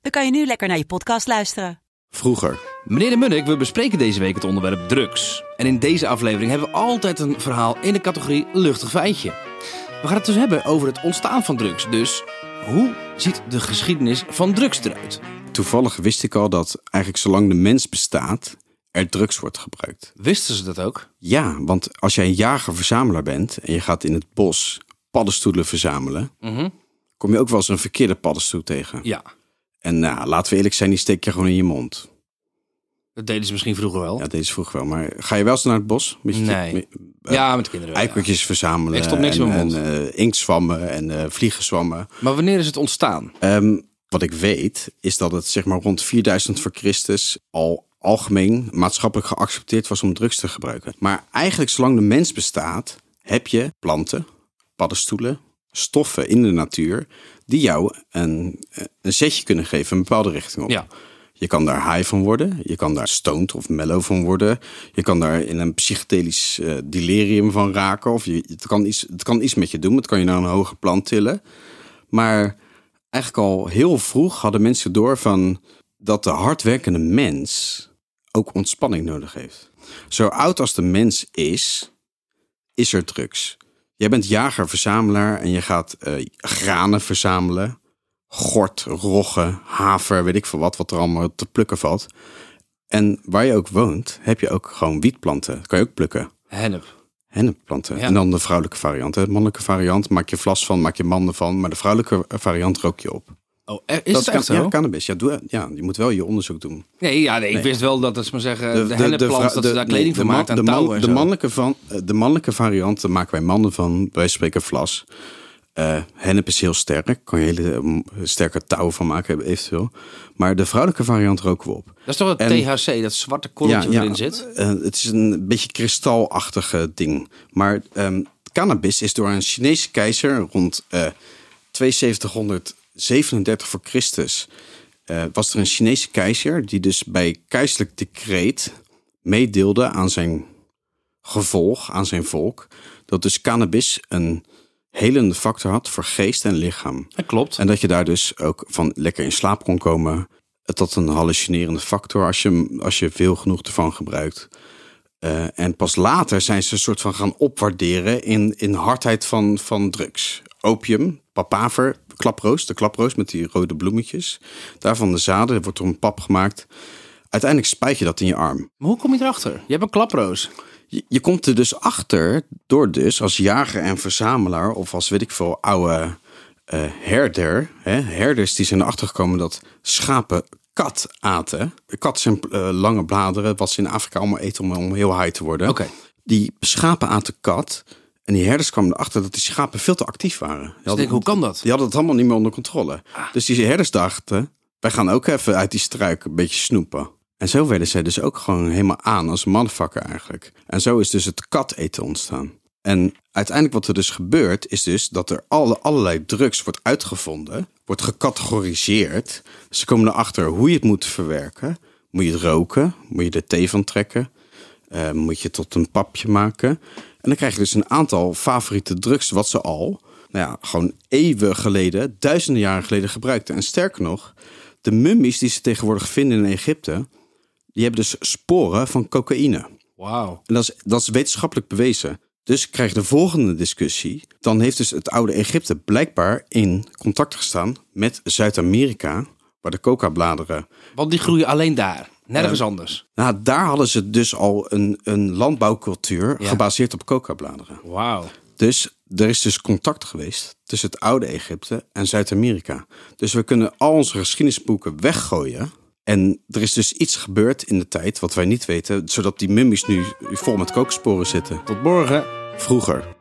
dan kan je nu lekker naar je podcast luisteren. Vroeger. Meneer de Munnik, we bespreken deze week het onderwerp drugs. En in deze aflevering hebben we altijd een verhaal in de categorie luchtig feitje. We gaan het dus hebben over het ontstaan van drugs. Dus hoe ziet de geschiedenis van drugs eruit? Toevallig wist ik al dat eigenlijk zolang de mens bestaat, er drugs wordt gebruikt. Wisten ze dat ook? Ja, want als jij een jager-verzamelaar bent en je gaat in het bos paddenstoelen verzamelen, kom je ook wel eens een verkeerde paddenstoel tegen. Ja, En nou, laten we eerlijk zijn, die steek je gewoon in je mond. dat deden ze misschien vroeger wel. Ja, deze vroeg wel. Maar ga je wel eens naar het bos? Met je- Nee. met- Ja, met kinderen wel, ja. Verzamelen. Ik stop niks en, in mijn mond. En eh, inktzwammen en eh vliegenzwammen. Maar wanneer is het ontstaan? Ehm, wat ik weet, is dat het zeg maar rond 4000 voor Christus al algemeen maatschappelijk geaccepteerd was om drugs te gebruiken. Maar eigenlijk zolang de mens bestaat, heb je planten, paddenstoelen, stoffen in de natuur die jou een, een zetje kunnen geven, een bepaalde richting op. Ja. Je kan daar high van worden, je kan daar stoned of mellow van worden, je kan daar in een psychedelisch eh, delirium van raken, of je, het, kan iets, het kan iets met je doen, het kan je naar een hoger plan tillen. Maar eigenlijk al heel vroeg hadden mensen door van dat de hardwerkende mens ook ontspanning nodig heeft. Zo oud als de mens is, is er drugs. Jij bent jager-verzamelaar en je gaat eh, granen verzamelen. Gort, rogge, haver, weet ik veel wat, wat er allemaal te plukken valt. En waar je ook woont, heb je ook gewoon wietplanten. Dat kan je ook plukken. Hennep. Hennepplanten. Ja. En dan de vrouwelijke variant. De mannelijke variant maak je vlas van, maak je mannen van. Maar de vrouwelijke variant rook je op. Oh, eh, is dat echt zo? Ja, cannabis. Ja, eh, ja, je moet wel je onderzoek doen. Nee, ja, nee, ik wist wel dat, dat maar zeggen, de, de, de, dat ze daar kleding van maakt de, mannelijke van, eh, de mannelijke variant maken wij mannen van, wij spreken vlas. Uh, hennep is heel sterk, kan je hele mm, sterke touw van maken, eventueel. Maar de vrouwelijke variant roken we op. Dat is toch het THC, dat zwarte korreltje ja, erin zit? Het is een beetje kristalachtige ding. Maar ehm, cannabis is door een Chinese keizer rond 7200 37 voor Christus eh, was er een Chinese keizer die dus bij keizerlijk decreet meedeelde aan zijn gevolg, aan zijn volk, dat dus cannabis een helende factor had voor geest en lichaam. Dat klopt. En dat je daar dus ook van lekker in slaap kon komen. Het had een hallucinerende factor als je, als je veel genoeg ervan gebruikt. Eh, en pas later zijn ze een soort van gaan opwaarderen in, in hardheid van, van drugs. Opium, papaver, klaproos, de klaproos met die rode bloemetjes. Daarvan de zaden, wordt er een pap gemaakt. Uiteindelijk spuit je dat in je arm. Maar hoe kom je erachter? Je hebt een klaproos. Je, je komt er dus achter door dus als jager en verzamelaar of als weet ik veel oude eh, herder. Hè, herders die zijn erachter gekomen dat schapen kat aten. Kat zijn eh, lange bladeren, wat ze in Afrika allemaal eten om, om heel high te worden. Oké. Die schapen aten kat. En die herders kwamen erachter dat die schapen veel te actief waren. Die ik hadden, denk, hoe kan dat? die hadden het allemaal niet meer onder controle. Ah. Dus die herders dachten, wij gaan ook even uit die struik een beetje snoepen. En zo werden zij dus ook gewoon helemaal aan als motherfucker eigenlijk. En zo is dus het kateten ontstaan. En uiteindelijk wat er dus gebeurt, is dus dat er alle, allerlei drugs wordt uitgevonden, wordt gecategoriseerd. Ze komen erachter hoe je het moet verwerken. Moet je het roken? Moet je er thee van trekken? Eh, moet je het tot een papje maken? En dan krijg je dus een aantal favoriete drugs, wat ze al, nou ja, gewoon eeuwen geleden, duizenden jaren geleden gebruikten. En sterker nog, de mummies die ze tegenwoordig vinden in Egypte, die hebben dus sporen van cocaïne. Wauw. En dat is, dat is wetenschappelijk bewezen. Dus krijg je de volgende discussie. Dan heeft dus het oude Egypte blijkbaar in contact gestaan met Zuid-Amerika, waar de coca-bladeren Want die groeien alleen daar. Nergens anders. nou, daar hadden ze dus al een, een landbouwcultuur Ja. gebaseerd op coca-bladeren. Wauw. Dus er is dus contact geweest tussen het oude Egypte en Zuid-Amerika. Dus we kunnen al onze geschiedenisboeken weggooien. En er is dus iets gebeurd in de tijd wat wij niet weten, zodat die mummies nu vol met kooksporen zitten. Tot morgen. Vroeger.